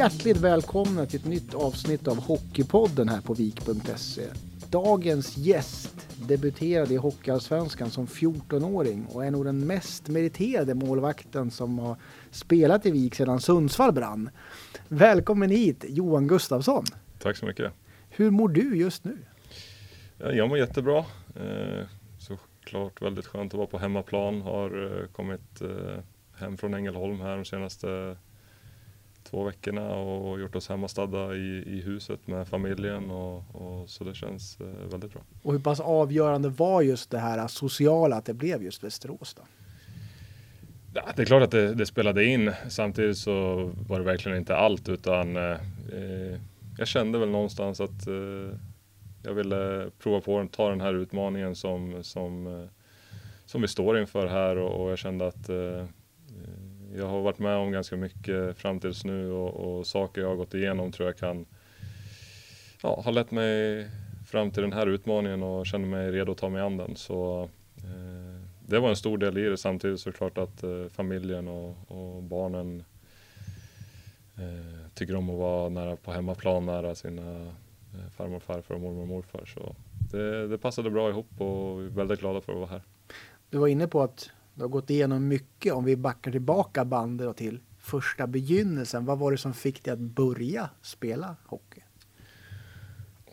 hjärtligt välkomna till ett nytt avsnitt av Hockeypodden här på vik.se. Dagens gäst debuterade i Hockeyallsvenskan som 14-åring och är nog den mest meriterade målvakten som har spelat i Vik sedan Sundsvall brann. Välkommen hit Johan Gustafsson. Tack så mycket. Hur mår du just nu? Jag mår jättebra. Eh, såklart väldigt skönt att vara på hemmaplan. Har eh, kommit eh, hem från Ängelholm här de senaste två veckorna och gjort oss hemmastadda i, i huset med familjen och, och så det känns väldigt bra. Och hur pass avgörande var just det här sociala att det blev just Västerås då? Ja, det är klart att det, det, spelade in. Samtidigt så var det verkligen inte allt utan eh, jag kände väl någonstans att eh, jag ville prova på att ta den här utmaningen som, som, eh, som vi står inför här och, och jag kände att eh, jag har varit med om ganska mycket fram tills nu och, och, saker jag har gått igenom tror jag kan ja, ha lett mig fram till den här utmaningen och känner mig redo att ta mig an den. Så, eh, det var en stor del i det samtidigt såklart att eh, familjen och, och barnen eh, tycker om att vara nära på hemmaplan, nära sina eh, farmor och farfar och mormor och morfar. Så det, det passade bra ihop och vi är väldigt glada för att vara här. Du var inne på att du har gått igenom mycket. Om vi backar tillbaka bandet till första begynnelsen. Vad var det som fick dig att börja spela hockey?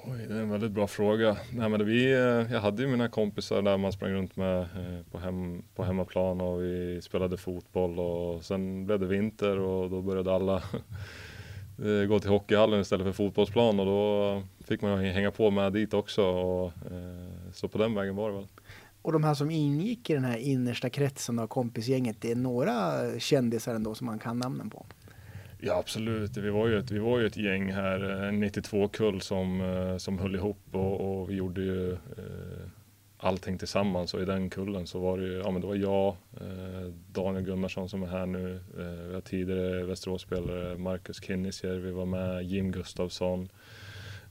Oj, det är en väldigt bra fråga. Nej, men vi, eh, jag hade ju mina kompisar där man sprang runt med eh, på, hem, på hemmaplan och vi spelade fotboll och sen blev det vinter och då började alla eh, gå till hockeyhallen istället för fotbollsplan och då fick man hänga på med dit också. Och, så på den vägen var det väl. Och de här som ingick i den här innersta kretsen av kompisgänget, det är några kändisar ändå som man kan namnen på? Ja absolut, vi var ju ett, vi var ju ett gäng här, eh, en 92-kull som, eh, som höll ihop och, och vi gjorde ju eh, allting tillsammans och i den kullen så var det ju, ja men det var jag, eh, Daniel Gunnarsson som är här nu, eh, vi har tidigare Västeråsspelare Marcus Kinnisjer, vi var med Jim Gustafsson.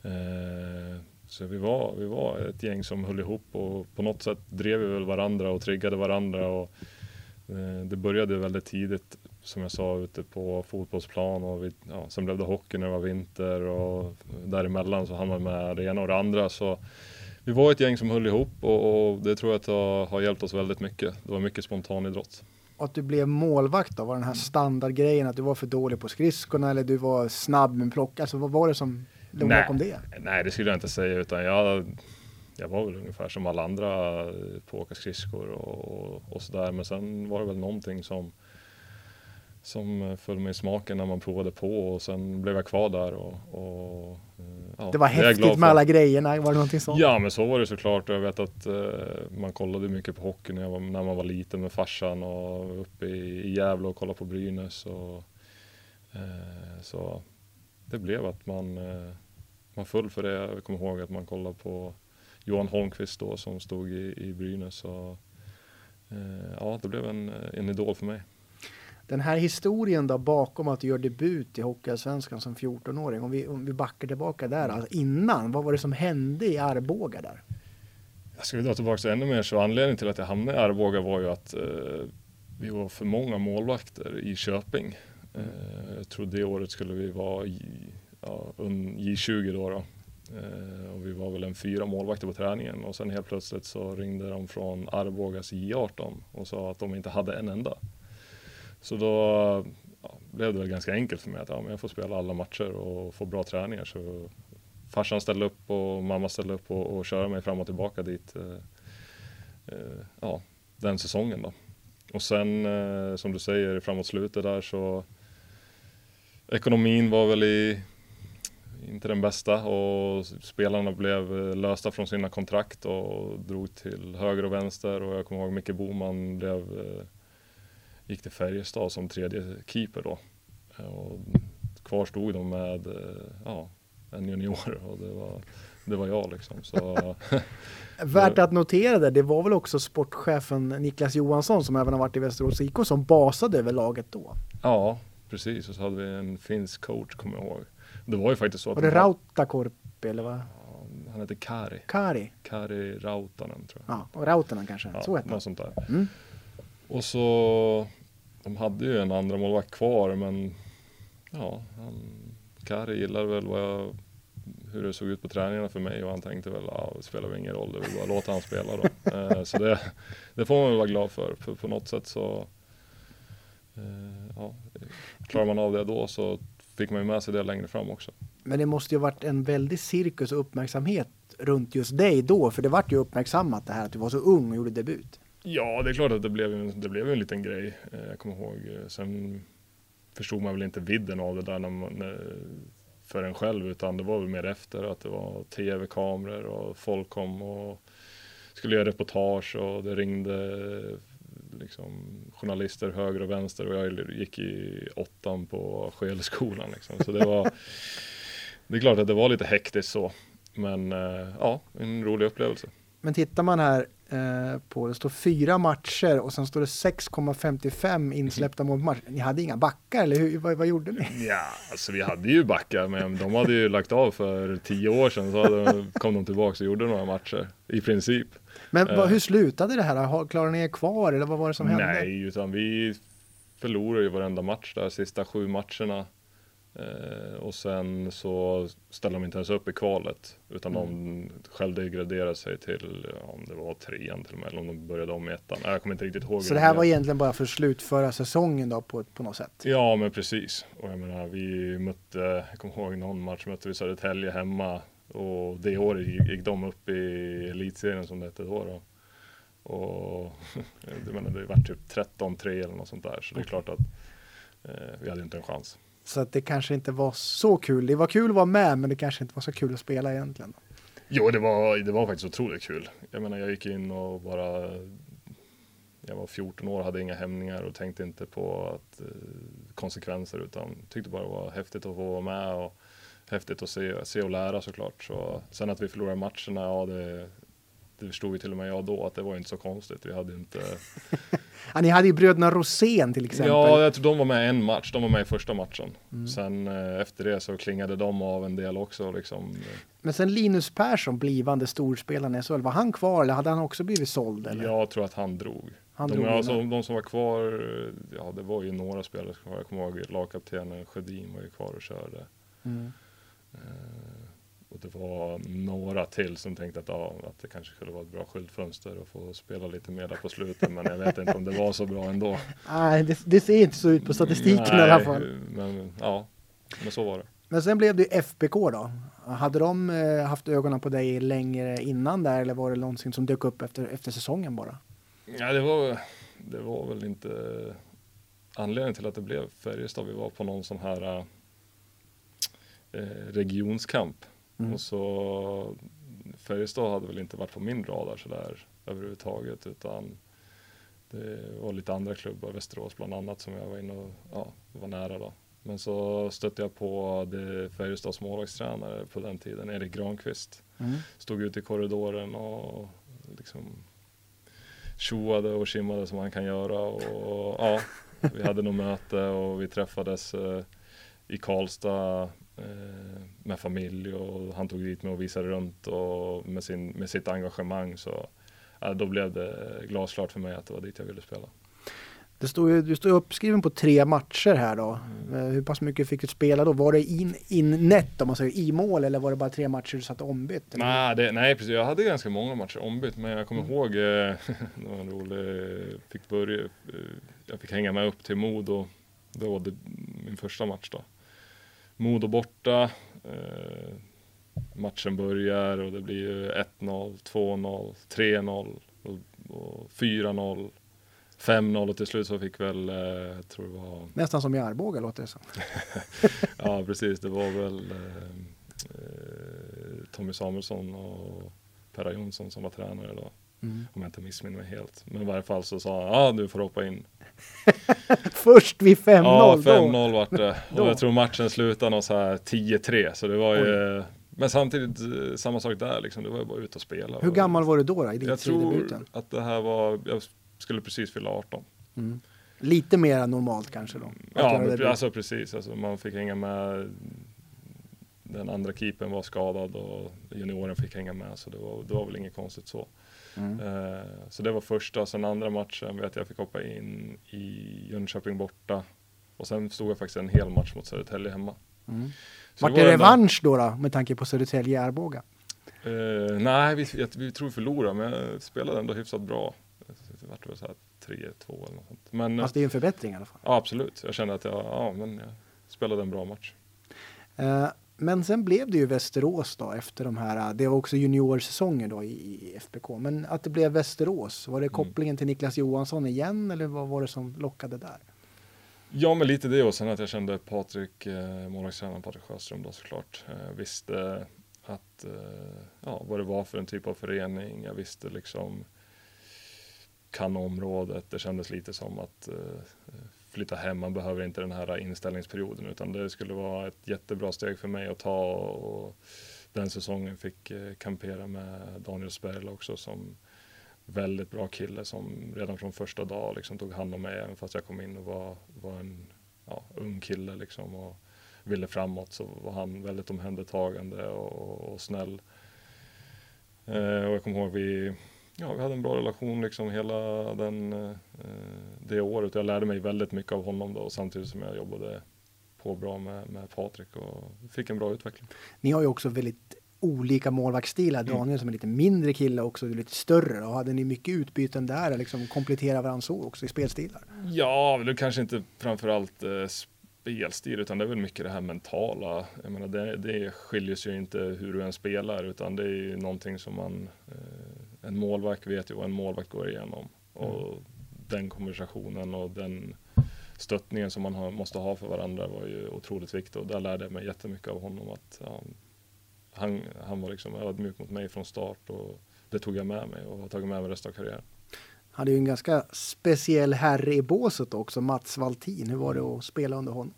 Eh, så vi var, vi var ett gäng som höll ihop och på något sätt drev vi väl varandra och triggade varandra och eh, det började väldigt tidigt som jag sa ute på fotbollsplan och vi, ja, sen blev det hockey när det var vinter och däremellan så hann man med det ena och det andra så vi var ett gäng som höll ihop och, och det tror jag att har, har hjälpt oss väldigt mycket. Det var mycket spontanidrott. Och att du blev målvakt då, var den här standardgrejen att du var för dålig på skridskorna eller du var snabb med plock? Alltså vad var det som låg bakom det? Nej, det skulle jag inte säga utan jag, jag var väl ungefär som alla andra på åka skridskor och, och sådär. Men sen var det väl någonting som som föll mig i smaken när man provade på och sen blev jag kvar där. Och, och ja, det var häftigt med alla grejerna, var det någonting sånt? Ja men så var det såklart. Jag vet att eh, man kollade mycket på hockey när, var, när, man var liten med farsan och uppe i, i Gävle och kollade på Brynäs. Och, eh, så det blev att man, eh, man föll för det. Jag kommer ihåg att man kollade på Johan Holmqvist då som stod i, i Brynäs. Och, eh, ja, det blev en, en idol för mig. Den här historien då bakom att du gör debut i Hockeyallsvenskan som 14-åring, om vi, om vi backar tillbaka där, alltså innan, vad var det som hände i Arboga där? Jag skulle dra tillbaka ännu mer, så anledningen till att jag hamnade i Arboga var ju att eh, vi var för många målvakter i Köping. Eh, jag tror det året skulle vi vara i, ja, J20 då. då. Eh, och vi var väl en fyra målvakter på träningen och sen helt plötsligt så ringde de från Arbogas J18 och sa att de inte hade en enda. Så då ja, blev det väl ganska enkelt för mig att ja, men jag får spela alla matcher och få bra träningar. Så farsan ställde upp och mamma ställde upp och, och körde mig fram och tillbaka dit eh, eh, ja, den säsongen. Då. Och sen eh, som du säger framåt slutet där så ekonomin var väl i, inte den bästa och spelarna blev eh, lösta från sina kontrakt och drog till höger och vänster och jag kommer ihåg Micke Boman blev eh, gick till Färjestad som tredje keeper då. Och kvar stod de med ja, en junior och det var, det var jag liksom. Så, Värt att notera det, det var väl också sportchefen Niklas Johansson som även har varit i Västerås IK som basade över laget då? Ja, precis. Och så hade vi en finsk coach kommer jag ihåg. Det var ju faktiskt så att... Var det Rautakorpi eller vad? han heter Kari. Kari? Kari Rautanen tror jag. Ja, och Rautanen kanske, ja, så hette han. sånt där. Mm. Och så, de hade ju en andra målvakt kvar men ja, han Kari gillade väl vad jag, hur det såg ut på träningarna för mig och han tänkte väl, ja det spelar väl ingen roll, det vill bara låta han spela då. eh, så det, det får man väl vara glad för, för på något sätt så eh, ja, klarar man av det då så fick man ju med sig det längre fram också. Men det måste ju varit en väldig cirkus och uppmärksamhet runt just dig då, för det vart ju uppmärksammat det här att du var så ung och gjorde debut. Ja, det är klart att det blev, en, det blev en liten grej. Eh, jag kommer ihåg. Eh, sen förstod man väl inte vidden av det där när man, för en själv, utan det var väl mer efter att det var tv-kameror och folk kom och skulle göra reportage och det ringde liksom, journalister höger och vänster och jag gick i åttan på Skelskolan. Liksom. Så det var, det är klart att det var lite hektiskt så. Men eh, ja, en rolig upplevelse. Men tittar man här eh, på, det står fyra matcher och sen står det 6,55 insläppta mål på match. Ni hade inga backar eller hur, vad, vad, gjorde ni? Ja, alltså vi hade ju backar men de hade ju lagt av för tio år sedan så hade, kom de tillbaka och gjorde några matcher i princip. Men vad, hur slutade det här? Klarade ni er kvar eller vad var det som hände? Nej, utan vi förlorade ju varenda match där, sista sju matcherna. Eh, och sen så ställde de inte ens upp i kvalet utan mm. de självdegraderade sig till, om det var trean till och med, eller om de började om i ettan. Jag kommer inte riktigt ihåg. Så det här var egentligen bara för att slutföra säsongen då på, på något sätt? Ja, men precis. Och jag menar, vi mötte, jag kommer ihåg någon match mötte vi Södertälje hemma och det året gick de upp i elitserien som det hette då. då. Och jag menar, det var typ 13-3 eller något sånt där, så det är klart att eh, vi hade inte en chans. Så att det kanske inte var så kul. Det var kul att vara med, men det kanske inte var så kul att spela egentligen. Jo, det var, det var faktiskt otroligt kul. Jag menar, jag gick in och bara jag var 14 år, hade inga hämningar och tänkte inte på att, eh, konsekvenser utan tyckte bara det var häftigt att få vara med och häftigt att se, se och lära såklart. Så, sen att vi förlorade matcherna, ja det, det förstod ju till och med jag då att det var inte så konstigt. Vi hade inte... ja, ni hade ju bröderna Rosén till exempel. Ja, jag tror de var med en match. De var med i första matchen. Mm. Sen eh, efter det så klingade de av en del också. Liksom. Men sen Linus Persson, blivande storspelaren i SHL, var han kvar eller hade han också blivit såld? Eller? Jag tror att han drog. Han de, drog alltså, de som var kvar, ja det var ju några spelare. Jag kommer ihåg lagkaptenen Sjödin var ju kvar och körde. Mm. Uh, och det var några till som tänkte att, ja, att det kanske skulle vara ett bra skyltfönster och få spela lite mer där på slutet. Men jag vet inte om det var så bra ändå. Nej, det, det ser inte så ut på statistiken Nej, i alla fall. Men ja, men så var det. Men sen blev det FBK då. Hade de eh, haft ögonen på dig längre innan där eller var det någonting som dök upp efter, efter säsongen bara? Ja, det var, det var väl inte anledningen till att det blev Färjestad. Vi var på någon sån här eh, regionskamp Mm. Och så Färjestad hade väl inte varit på min radar sådär överhuvudtaget utan det var lite andra klubbar, Västerås bland annat som jag var inne och ja, var nära då. Men så stötte jag på det Färjestads målvaktstränare på den tiden, Erik Granqvist. Mm. Stod ute i korridoren och liksom tjoade och kimmade som han kan göra och ja, vi hade nog möte och vi träffades eh, i Karlstad med familj och han tog dit mig och visade runt och med, sin, med sitt engagemang så ja, då blev det glasklart för mig att det var dit jag ville spela. Det står ju, du står uppskriven på tre matcher här då. Mm. Eh, hur pass mycket fick du spela då? Var det in, in net om man säger i mål eller var det bara tre matcher du satt ombytt? Nej, det, nej precis. Jag hade ganska många matcher ombytt men jag kommer mm. ihåg, eh, det var en rolig, fick börja, eh, jag fick hänga med upp till Modo. Det var det, min första match då. Modo borta. Eh, matchen börjar och det blir ju 1-0, 2-0, 3-0 och, och 4-0. 5-0 och till slut så fick väl, eh, tror det var... Nästan som i Arboga låter det som. ja precis, det var väl eh, eh, Tommy Samuelsson och Perra Jonsson som var tränare då. Mm. Om jag inte missminner mig helt. Men i varje fall så sa han, ja du får hoppa in. Först vid 5-0 Ja, 5-0 vart det. Och jag tror matchen slutade någon så här 10-3. Så det var ju, men samtidigt eh, samma sak där liksom. Det var ju bara ut och spela. Hur gammal var du då, då i Jag tror att det här var, jag skulle precis fylla 18. Mm. Lite mer normalt kanske då? Ja, men, alltså precis. Alltså, man fick hänga med. Den andra keepern var skadad och junioren fick hänga med. Så det var, det var väl inget konstigt så. Mm. Eh, så det var första, sen andra matchen vet jag jag fick hoppa in i Jönköping borta. Och sen stod jag faktiskt en hel match mot Södertälje hemma. Mm. Vart det revansch då, då med tanke på Södertälje-Arboga? Uh, nej, vi, vi tror vi förlorade, men jag spelade ändå hyfsat bra. Det vart väl så här 3-2 eller något sånt. Men, Fast det är en förbättring i alla fall. Ja, absolut. Jag kände att jag, ja, men jag spelade en bra match. Uh, men sen blev det ju Västerås då efter de här, det var också juniorsäsonger då i, i FBK. Men att det blev Västerås, var det mm. kopplingen mm. till Niklas Johansson igen eller vad var det som lockade där? Ja, men lite det och sen att jag kände Patrik, eh, målvaktstränaren Patrik Sjöström då såklart, eh, visste att, eh, ja, vad det var för en typ av förening. Jag visste liksom kan området. Det kändes lite som att eh, flytta hem. Man behöver inte den här inställningsperioden utan det skulle vara ett jättebra steg för mig att ta och den säsongen fick eh, kampera med Daniel Sperl också som väldigt bra kille som redan från första dag liksom tog hand om mig även fast jag kom in och var, var en ja, ung kille liksom och ville framåt så var han väldigt omhändertagande och, och snäll. Eh, och jag kommer ihåg vi ja, vi hade en bra relation liksom hela den, eh, det året. Jag lärde mig väldigt mycket av honom då samtidigt som jag jobbade på bra med, med Patrik och fick en bra utveckling. Ni har ju också väldigt olika målvaktsstilar. Mm. Daniel som är lite mindre kille också, lite större. Och hade ni mycket utbyten där, liksom komplettera varandra så också i spelstilar? Ja, det kanske inte framförallt eh, spelstil, utan det är väl mycket det här mentala. Jag menar, det, det skiljer sig ju inte hur du än spelar, utan det är ju någonting som man eh, en målvakt vet ju vad en målvakt går igenom. Och mm. den konversationen och den stöttningen som man har, måste ha för varandra var ju otroligt viktig och där lärde jag mig jättemycket av honom. Att, ja, han, han var liksom ödmjuk mot mig från start och det tog jag med mig och har tagit med mig resten av karriären. Hade ju en ganska speciell herre i båset också, Mats Valtin. Hur var det att spela under honom?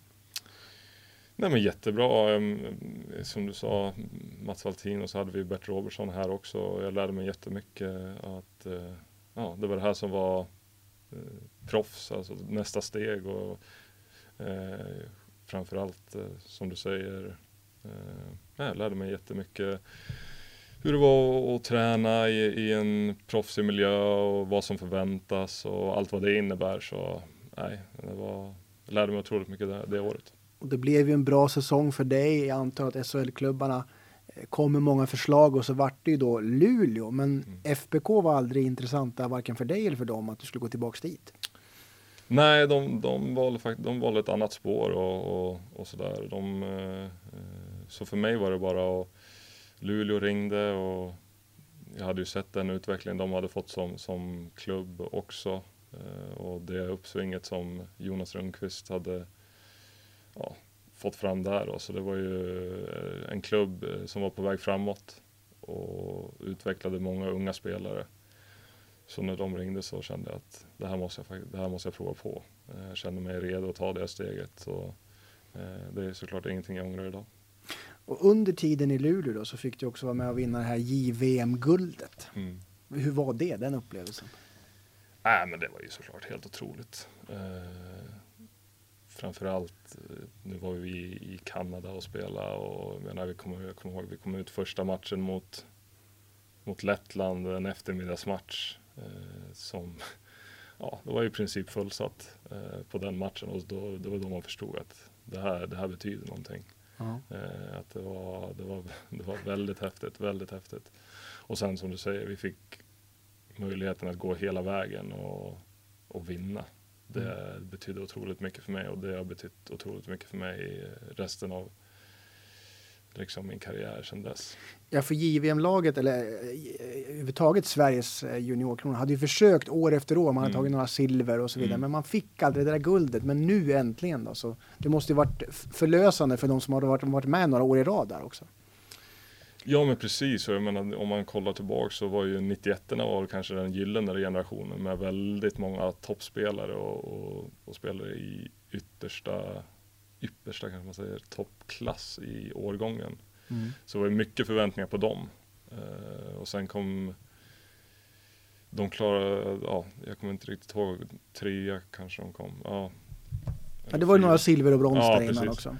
Nej men jättebra. Ehm, som du sa, Mats Valtin och så hade vi Bert Robertsson här också. Jag lärde mig jättemycket att eh, ja, det var det här som var eh, proffs, alltså nästa steg och eh, framförallt eh, som du säger, eh, jag lärde mig jättemycket hur det var att träna i, i en proffsig miljö och vad som förväntas och allt vad det innebär. Så nej, det var, jag lärde mig otroligt mycket det, det året. Och det blev ju en bra säsong för dig. Jag antar att SHL-klubbarna eh, kom med många förslag och så vart det ju då Luleå. Men mm. FBK var aldrig intressanta varken för dig eller för dem att du skulle gå tillbaks dit. Nej, de, de, valde, de valde ett annat spår och, och, och sådär. De, eh, så för mig var det bara att Luleå ringde och jag hade ju sett den utvecklingen de hade fått som, som klubb också. Eh, och det uppsvinget som Jonas Rundqvist hade ja, fått fram där. Då. Så det var ju eh, en klubb eh, som var på väg framåt och utvecklade många unga spelare. Så när de ringde så kände jag att det här måste jag, det här måste jag prova på. Jag kände mig redo att ta det steget. Så, det är såklart ingenting jag ångrar idag. Och under tiden i Luleå då så fick du också vara med och vinna det här JVM-guldet. Mm. Hur var det, den upplevelsen? Äh, men det var ju såklart helt otroligt. Eh, framförallt, eh, nu var vi i Kanada och spelade och menar, vi kommer, jag kommer ihåg vi kom ut första matchen mot, mot Lettland, en eftermiddagsmatch eh, som, ja, det var i princip fullsatt eh, på den matchen och då, det var då man förstod att det här, det här betyder någonting. Eh, att det var, det, var, det var väldigt häftigt, väldigt häftigt. Och sen som du säger, vi fick möjligheten att gå hela vägen och, och vinna. Det mm. betydde otroligt mycket för mig och det har betytt otroligt mycket för mig resten av liksom min karriär sedan dess. Ja, för JVM-laget, eller eh, överhuvudtaget Sveriges eh, juniorkronor, hade ju försökt år efter år. Man hade mm. tagit några silver och så vidare, mm. men man fick aldrig det där guldet. Men nu äntligen då, så det måste ju varit förlösande för de som har varit, varit med några år i rad där också. Ja men precis, och jag menar, om man kollar tillbaka så var ju 91 var kanske den gyllene generationen med väldigt många toppspelare och, och, och spelare i yttersta yppersta kanske man säger, toppklass i årgången. Mm. Så det var mycket förväntningar på dem. Uh, och sen kom de klarade, ja, jag kommer inte riktigt ihåg, trea kanske de kom. Ja, ja det var ju några silver och brons ja, där innan också.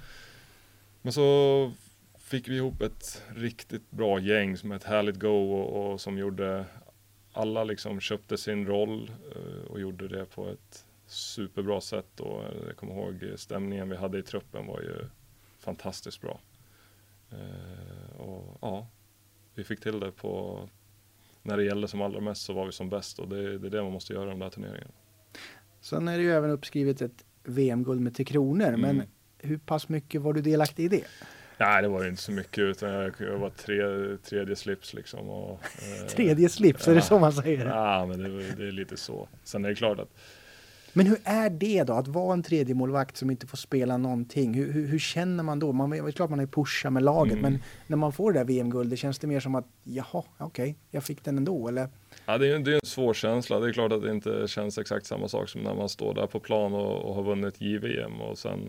Men så fick vi ihop ett riktigt bra gäng som ett härligt go och, och som gjorde alla liksom köpte sin roll uh, och gjorde det på ett superbra sätt och jag kommer ihåg stämningen vi hade i truppen var ju fantastiskt bra. Eh, och ja, vi fick till det på när det gällde som allra mest så var vi som bäst och det, det är det man måste göra i de där turneringarna. Sen är det ju även uppskrivet ett VM-guld med Tre Kronor, mm. men hur pass mycket var du delaktig i det? Nej, det var ju inte så mycket utan jag, jag var tre, tredje slips liksom. Och, eh, tredje slips, ja, är det så man säger? Ja, men det, det, är lite så. Sen är det klart att men hur är det då att vara en tredje målvakt som inte får spela någonting? Hur, hur, hur känner man då? Man, det är klart man är pusha med laget, mm. men när man får det där VM-guldet, känns det mer som att jaha, okej, okay, jag fick den ändå eller? Ja, det är, det är en svår känsla. Det är klart att det inte känns exakt samma sak som när man står där på plan och, och har vunnit JVM och sen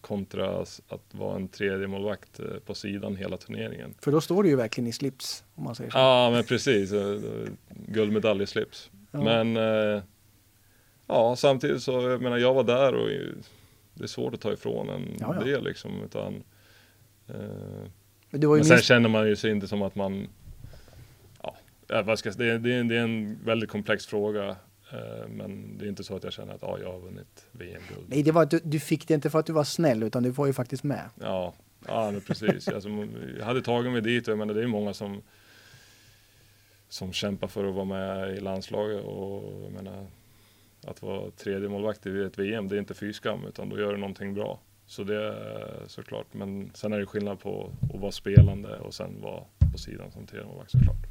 kontra att vara en tredje målvakt eh, på sidan hela turneringen. För då står du ju verkligen i slips om man säger så. Ja, men precis. Eh, guldmedalj i slips. Ja. Men eh, ja, samtidigt så, jag menar, jag var där och det är svårt att ta ifrån en ja, ja. det liksom, utan men, men sen minst... känner man ju sig inte som att man, ja, vad ska, det, det, det är en väldigt komplex fråga. Eh, men det är inte så att jag känner att ja, jag har vunnit VM-guld. Nej, det var du, du fick det inte för att du var snäll, utan du var ju faktiskt med. Ja, ja men precis. alltså, jag hade tagit mig dit och menar, det är många som som kämpar för att vara med i landslaget och jag menar att vara tredje målvakt i ett VM, det är inte fy skam utan då gör du någonting bra. Så det är såklart. Men sen är det skillnad på att vara spelande och sen vara på sidan som målvakt såklart.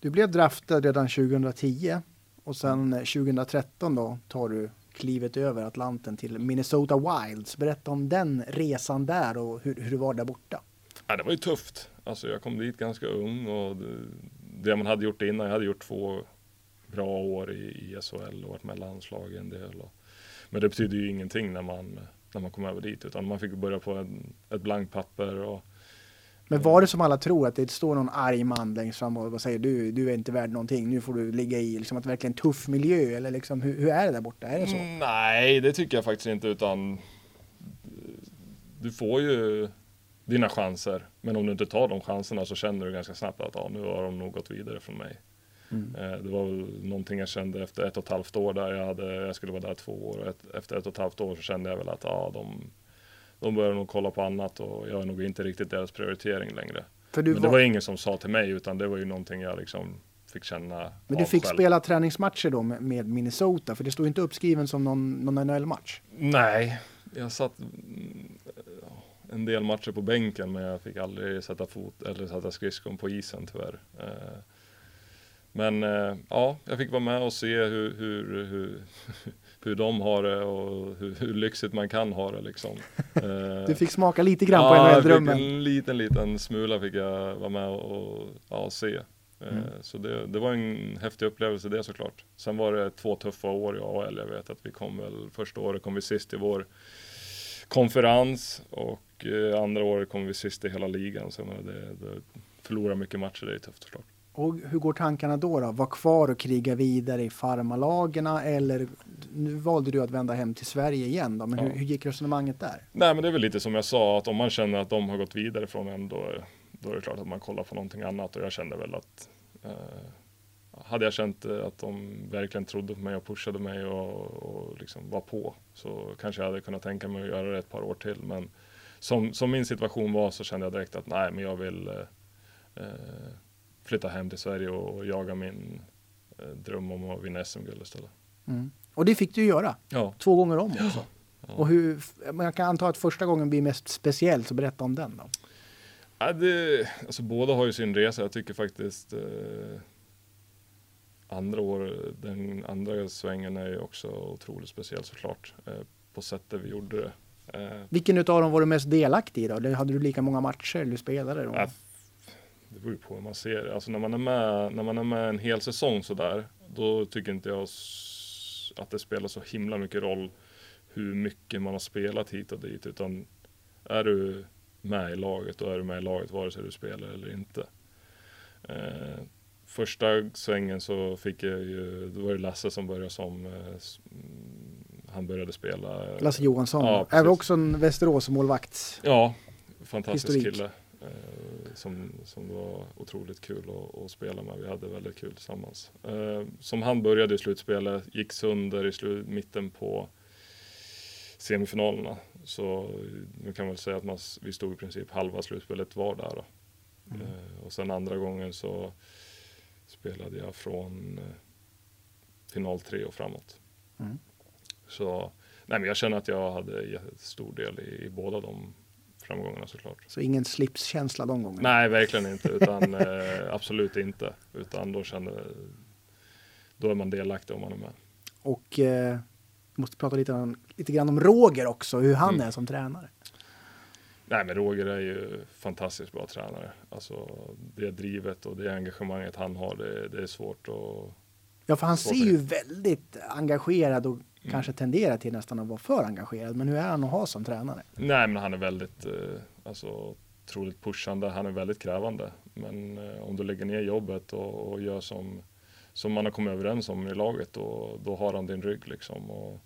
Du blev draftad redan 2010 och sen 2013 då tar du klivet över Atlanten till Minnesota Wilds. Berätta om den resan där och hur, hur det var där borta. Ja, det var ju tufft. Alltså jag kom dit ganska ung och det, man hade gjort innan, jag hade gjort två bra år i, i SHL och varit med landslag en del. Och, men det betyder ju ingenting när man, när man kom över dit utan man fick börja på en, ett blankt papper. Och, men var det som alla tror att det står någon arg man längst fram och säger du, du är inte värd någonting, nu får du ligga i liksom att verkligen tuff miljö eller liksom hur, hur är det där borta? Är det så? Mm, nej, det tycker jag faktiskt inte utan du får ju dina chanser. Men om du inte tar de chanserna så känner du ganska snabbt att ja, nu har de nog gått vidare från mig. Mm. Eh, det var väl någonting jag kände efter ett och ett halvt år där jag, hade, jag skulle vara där två år. Och ett, efter ett och ett halvt år så kände jag väl att ja, de, de börjar nog kolla på annat och jag är nog inte riktigt deras prioritering längre. Men det var... var ingen som sa till mig utan det var ju någonting jag liksom fick känna Men du fick själv. spela träningsmatcher då med Minnesota för det stod inte uppskriven som någon, någon NHL-match? Nej, jag satt en del matcher på bänken men jag fick aldrig sätta fot eller sätta skridskon på isen tyvärr. Eh, men eh, ja, jag fick vara med och se hur, hur, hur, hur de har det och hur, hur lyxigt man kan ha det liksom. du fick smaka lite grann på ja, NHL-drömmen? en liten, liten smula fick jag vara med och ja, se. Eh, mm. Så det, det, var en häftig upplevelse det såklart. Sen var det två tuffa år i AHL. Jag vet att vi kom väl, första året kom vi sist i vår konferens och eh, andra året kom vi sist i hela ligan. Så det, det förlora mycket matcher, det är tufft såklart. Och hur går tankarna då? då? Var kvar och kriga vidare i farmalagerna eller nu valde du att vända hem till Sverige igen då, men ja. hur, hur, gick resonemanget där? Nej men det är väl lite som jag sa att om man känner att de har gått vidare från en då, då är det klart att man kollar på någonting annat och jag kände väl att eh, hade jag känt att de verkligen trodde på mig och pushade mig och, och liksom var på så kanske jag hade kunnat tänka mig att göra det ett par år till men som, som min situation var så kände jag direkt att nej men jag vill eh, eh flytta hem till Sverige och jaga min eh, dröm om att vinna SM-guld istället. Mm. Och det fick du göra. Ja. Två gånger om också. Ja. Och hur, jag kan anta att första gången blir mest speciell, så berätta om den då. Ja, det, alltså båda har ju sin resa. Jag tycker faktiskt eh, andra år, den andra svängen är ju också otroligt speciell såklart. Eh, på sättet vi gjorde det. Eh, Vilken av dem var du mest delaktig i då? Hade du lika många matcher eller spelade? Då? Ja, det beror ju på hur man ser det. Alltså när man är med, när man är med en hel säsong sådär, då tycker inte jag att det spelar så himla mycket roll hur mycket man har spelat hit och dit. Utan är du med i laget, då är du med i laget vare sig du spelar eller inte. Eh, första svängen så fick jag ju, då var det Lasse som började som, eh, han började spela. Lasse Johansson, ja, är också en Västerås målvakt. Ja, fantastisk Historik. kille. Eh, som, som var otroligt kul att, att, spela med. Vi hade väldigt kul tillsammans. Eh, som han började i slutspelet, gick sönder i slut, mitten på semifinalerna. så nu kan man väl säga att man, vi stod i princip halva slutspelet var där. Då. Mm. och sen andra gången så spelade jag från final tre och framåt. Mm. Så nej, men jag känner att jag hade stor del i, i båda de framgångarna såklart. Så ingen slipskänsla de gångerna? Nej, verkligen inte. Utan eh, absolut inte. Utan då känner då är man delaktig om man är med. Och eh, måste prata lite, om, lite grann om Roger också, hur han mm. är som tränare. Nej, men Roger är ju fantastiskt bra tränare. Alltså det drivet och det engagemanget han har, det, det är svårt att Ja, för han ser ju väldigt engagerad och mm. kanske tenderar till nästan att vara för engagerad. Men hur är han att ha som tränare? Nej, men han är väldigt, eh, alltså otroligt pushande. Han är väldigt krävande. Men eh, om du lägger ner jobbet och, och, gör som, som man har kommit överens om i laget, då, då har han din rygg liksom. Och,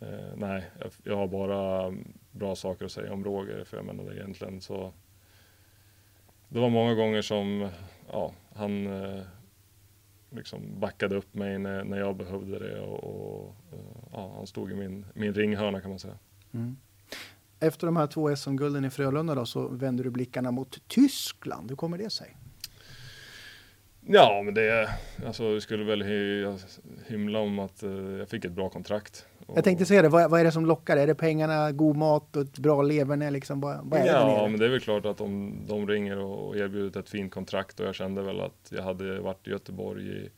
eh, nej, jag, jag, har bara bra saker att säga om Roger, för jag menar egentligen så. Det var många gånger som, ja, han eh, liksom backade upp mig när, när jag behövde det och, och eh, ja, han stod i min, min ringhörna kan man säga. Mm. Efter de här två SM-gulden i Frölunda då, så vänder du blickarna mot Tyskland. Hur kommer det sig? Ja, men det, alltså, jag skulle väl hymla om att uh, jag fick ett bra kontrakt. Jag tänkte säga det, vad, vad, är det som lockar? Är det pengarna, god mat och ett bra leverne? Liksom, vad, vad är ja, det men det är väl klart att om de ringer och erbjuder ett fint kontrakt och jag kände väl att jag hade varit i Göteborg i,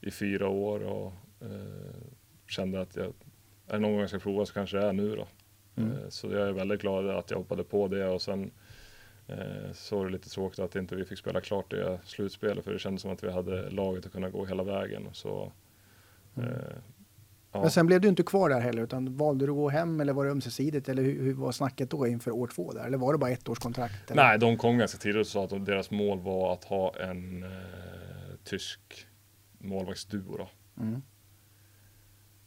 i fyra år och eh, kände att jag, är någon gång jag ska prova så kanske det är nu då. Mm. Eh, så jag är väldigt glad att jag hoppade på det och sen eh, så det lite tråkigt att inte vi fick spela klart det slutspelet för det kändes som att vi hade laget att kunna gå hela vägen. Så, mm. Eh, Ja. Men sen blev du inte kvar där heller, utan valde du att gå hem eller var det ömsesidigt? Eller hur, hur var snacket då inför år två där? Eller var det bara ett års kontrakt? Eller? Nej, de kom ganska tidigt och sa att deras mål var att ha en eh, tysk målvaktsduo. Då. Mm.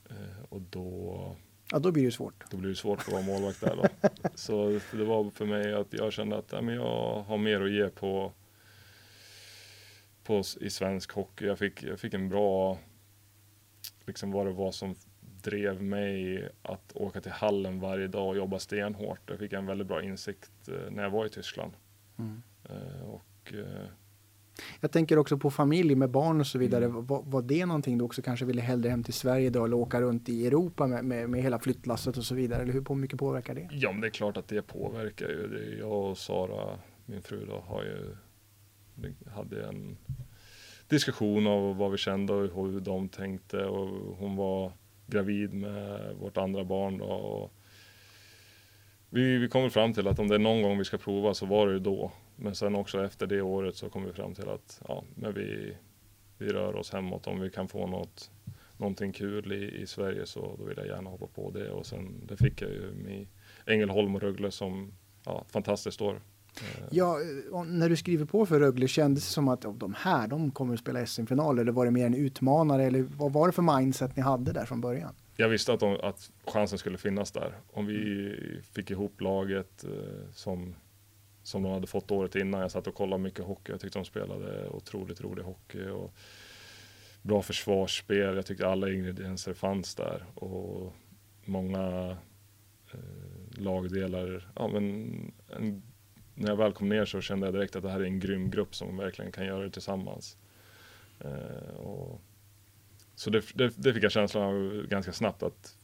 Eh, och då... Ja, då blir det svårt. Då blir det svårt att vara målvakt där då. Så det var för mig att jag kände att ja, men jag har mer att ge på, på i svensk hockey. Jag fick, jag fick en bra liksom vad det var som drev mig att åka till hallen varje dag och jobba stenhårt. Jag fick en väldigt bra insikt eh, när jag var i Tyskland. Mm. Eh, och, eh, jag tänker också på familj med barn och så vidare. Mm. Var, var, det någonting du också kanske ville hellre hem till Sverige då eller åka runt i Europa med, med, med hela flyttlasset och så vidare? Eller hur mycket påverkar det? Ja, men det är klart att det påverkar ju. Jag och Sara, min fru då, har ju hade en diskussion av vad vi kände och hur de tänkte och hon var gravid med vårt andra barn då. Och vi, vi kom fram till att om det är någon gång vi ska prova så var det ju då. Men sen också efter det året så kom vi fram till att ja, men vi, vi rör oss hemåt. Om vi kan få något, någonting kul i, i Sverige så då vill jag gärna hoppa på det. Och sen det fick jag ju med Ängelholm och Rögle som ja, fantastiskt år. Ja, när du skriver på för Rögle, kändes det som att de här, de kommer att spela SM-final eller var det mer en utmanare eller vad var det för mindset ni hade där från början? Jag visste att, de, att chansen skulle finnas där. Om vi fick ihop laget eh, som, som de hade fått året innan. Jag satt och kollade mycket hockey. Jag tyckte de spelade otroligt rolig hockey. Och bra försvarsspel. Jag tyckte alla ingredienser fanns där. Och många eh, lagdelar. Ja, men en när jag väl kom ner så kände jag direkt att det här är en grym grupp som verkligen kan göra det tillsammans. Eh, och, så det, det, det, fick jag känslan av ganska snabbt att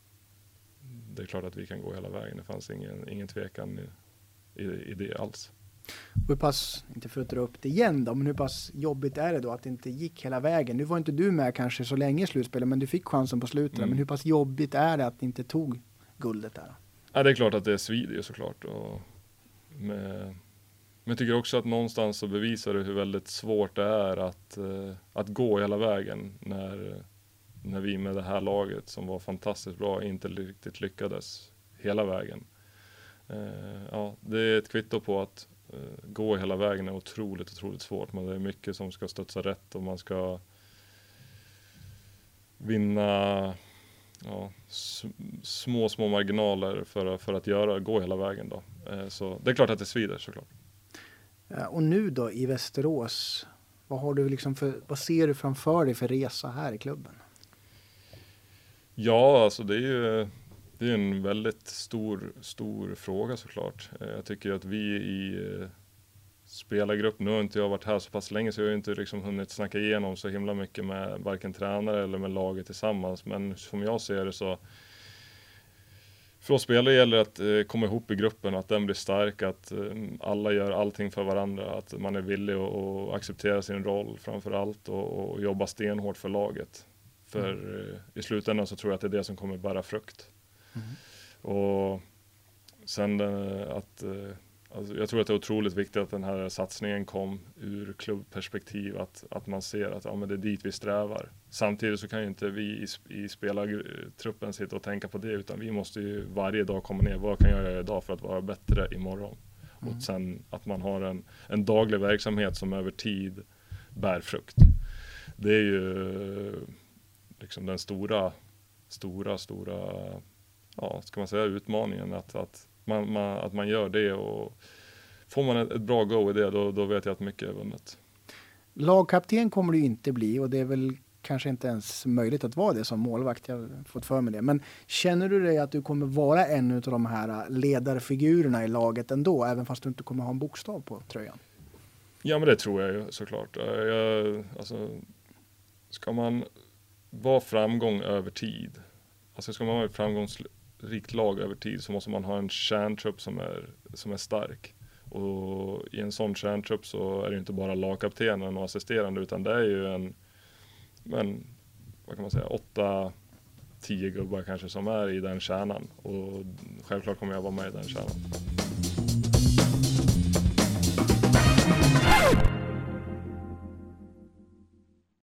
det är klart att vi kan gå hela vägen. Det fanns ingen, ingen tvekan i, i, det alls. Hur pass, inte för att dra upp det igen då, men hur pass jobbigt är det då att det inte gick hela vägen? Nu var inte du med kanske så länge i slutspelet, men du fick chansen på slutet. Mm. Men hur pass jobbigt är det att det inte tog guldet där? Ja, det är klart att det svider ju såklart. Och med, men jag tycker också att någonstans så bevisar det hur väldigt svårt det är att, eh, att gå hela vägen när, när vi med det här laget som var fantastiskt bra inte riktigt lyckades hela vägen. Eh, ja, det är ett kvitto på att eh, gå hela vägen är otroligt, otroligt svårt. Men det är mycket som ska studsa rätt och man ska vinna ja, små, små marginaler för, för att göra, gå hela vägen då. Så det är klart att det svider såklart. Och nu då i Västerås, vad, har du liksom för, vad ser du framför dig för resa här i klubben? Ja, alltså det är ju det är en väldigt stor, stor fråga såklart. Eh, jag tycker att vi i eh, spelargrupp, nu har inte jag varit här så pass länge så jag har inte liksom hunnit snacka igenom så himla mycket med varken tränare eller med laget tillsammans. Men som jag ser det så för oss spelare gäller det att eh, komma ihop i gruppen, att den blir stark, att alla gör allting för varandra, att man är villig att acceptera sin roll framför allt och, och jobba stenhårt för laget. För mm. i slutändan så tror jag att det är det som kommer bära frukt. Mm. Och sen eh, att eh, Alltså jag tror att det är otroligt viktigt att den här satsningen kom ur klubbperspektiv, att, att man ser att ja, men det är dit vi strävar. Samtidigt så kan ju inte vi i, i spelartruppen sitta och tänka på det, utan vi måste ju varje dag komma ner, vad kan jag göra idag för att vara bättre imorgon? Mm. Och sen att man har en, en daglig verksamhet som över tid bär frukt. Det är ju liksom den stora, stora, stora, ja, ska man säga utmaningen att, att man, man, att man gör det och får man ett, ett bra go i det då, då vet jag att mycket är vunnet. Lagkapten kommer du inte bli och det är väl kanske inte ens möjligt att vara det som målvakt. Jag har fått för mig det. Men känner du dig att du kommer vara en av de här ledarfigurerna i laget ändå, även fast du inte kommer ha en bokstav på tröjan? Ja, men det tror jag ju såklart. Jag, alltså, ska man vara framgång över tid, alltså ska man vara framgångs rikt lag över tid så måste man ha en kärntrupp som är, som är stark. Och i en sån kärntrupp så är det inte bara lagkaptenen och assisterande utan det är ju en, men, vad kan man säga, åtta, tio gubbar kanske som är i den kärnan. Och självklart kommer jag vara med i den kärnan.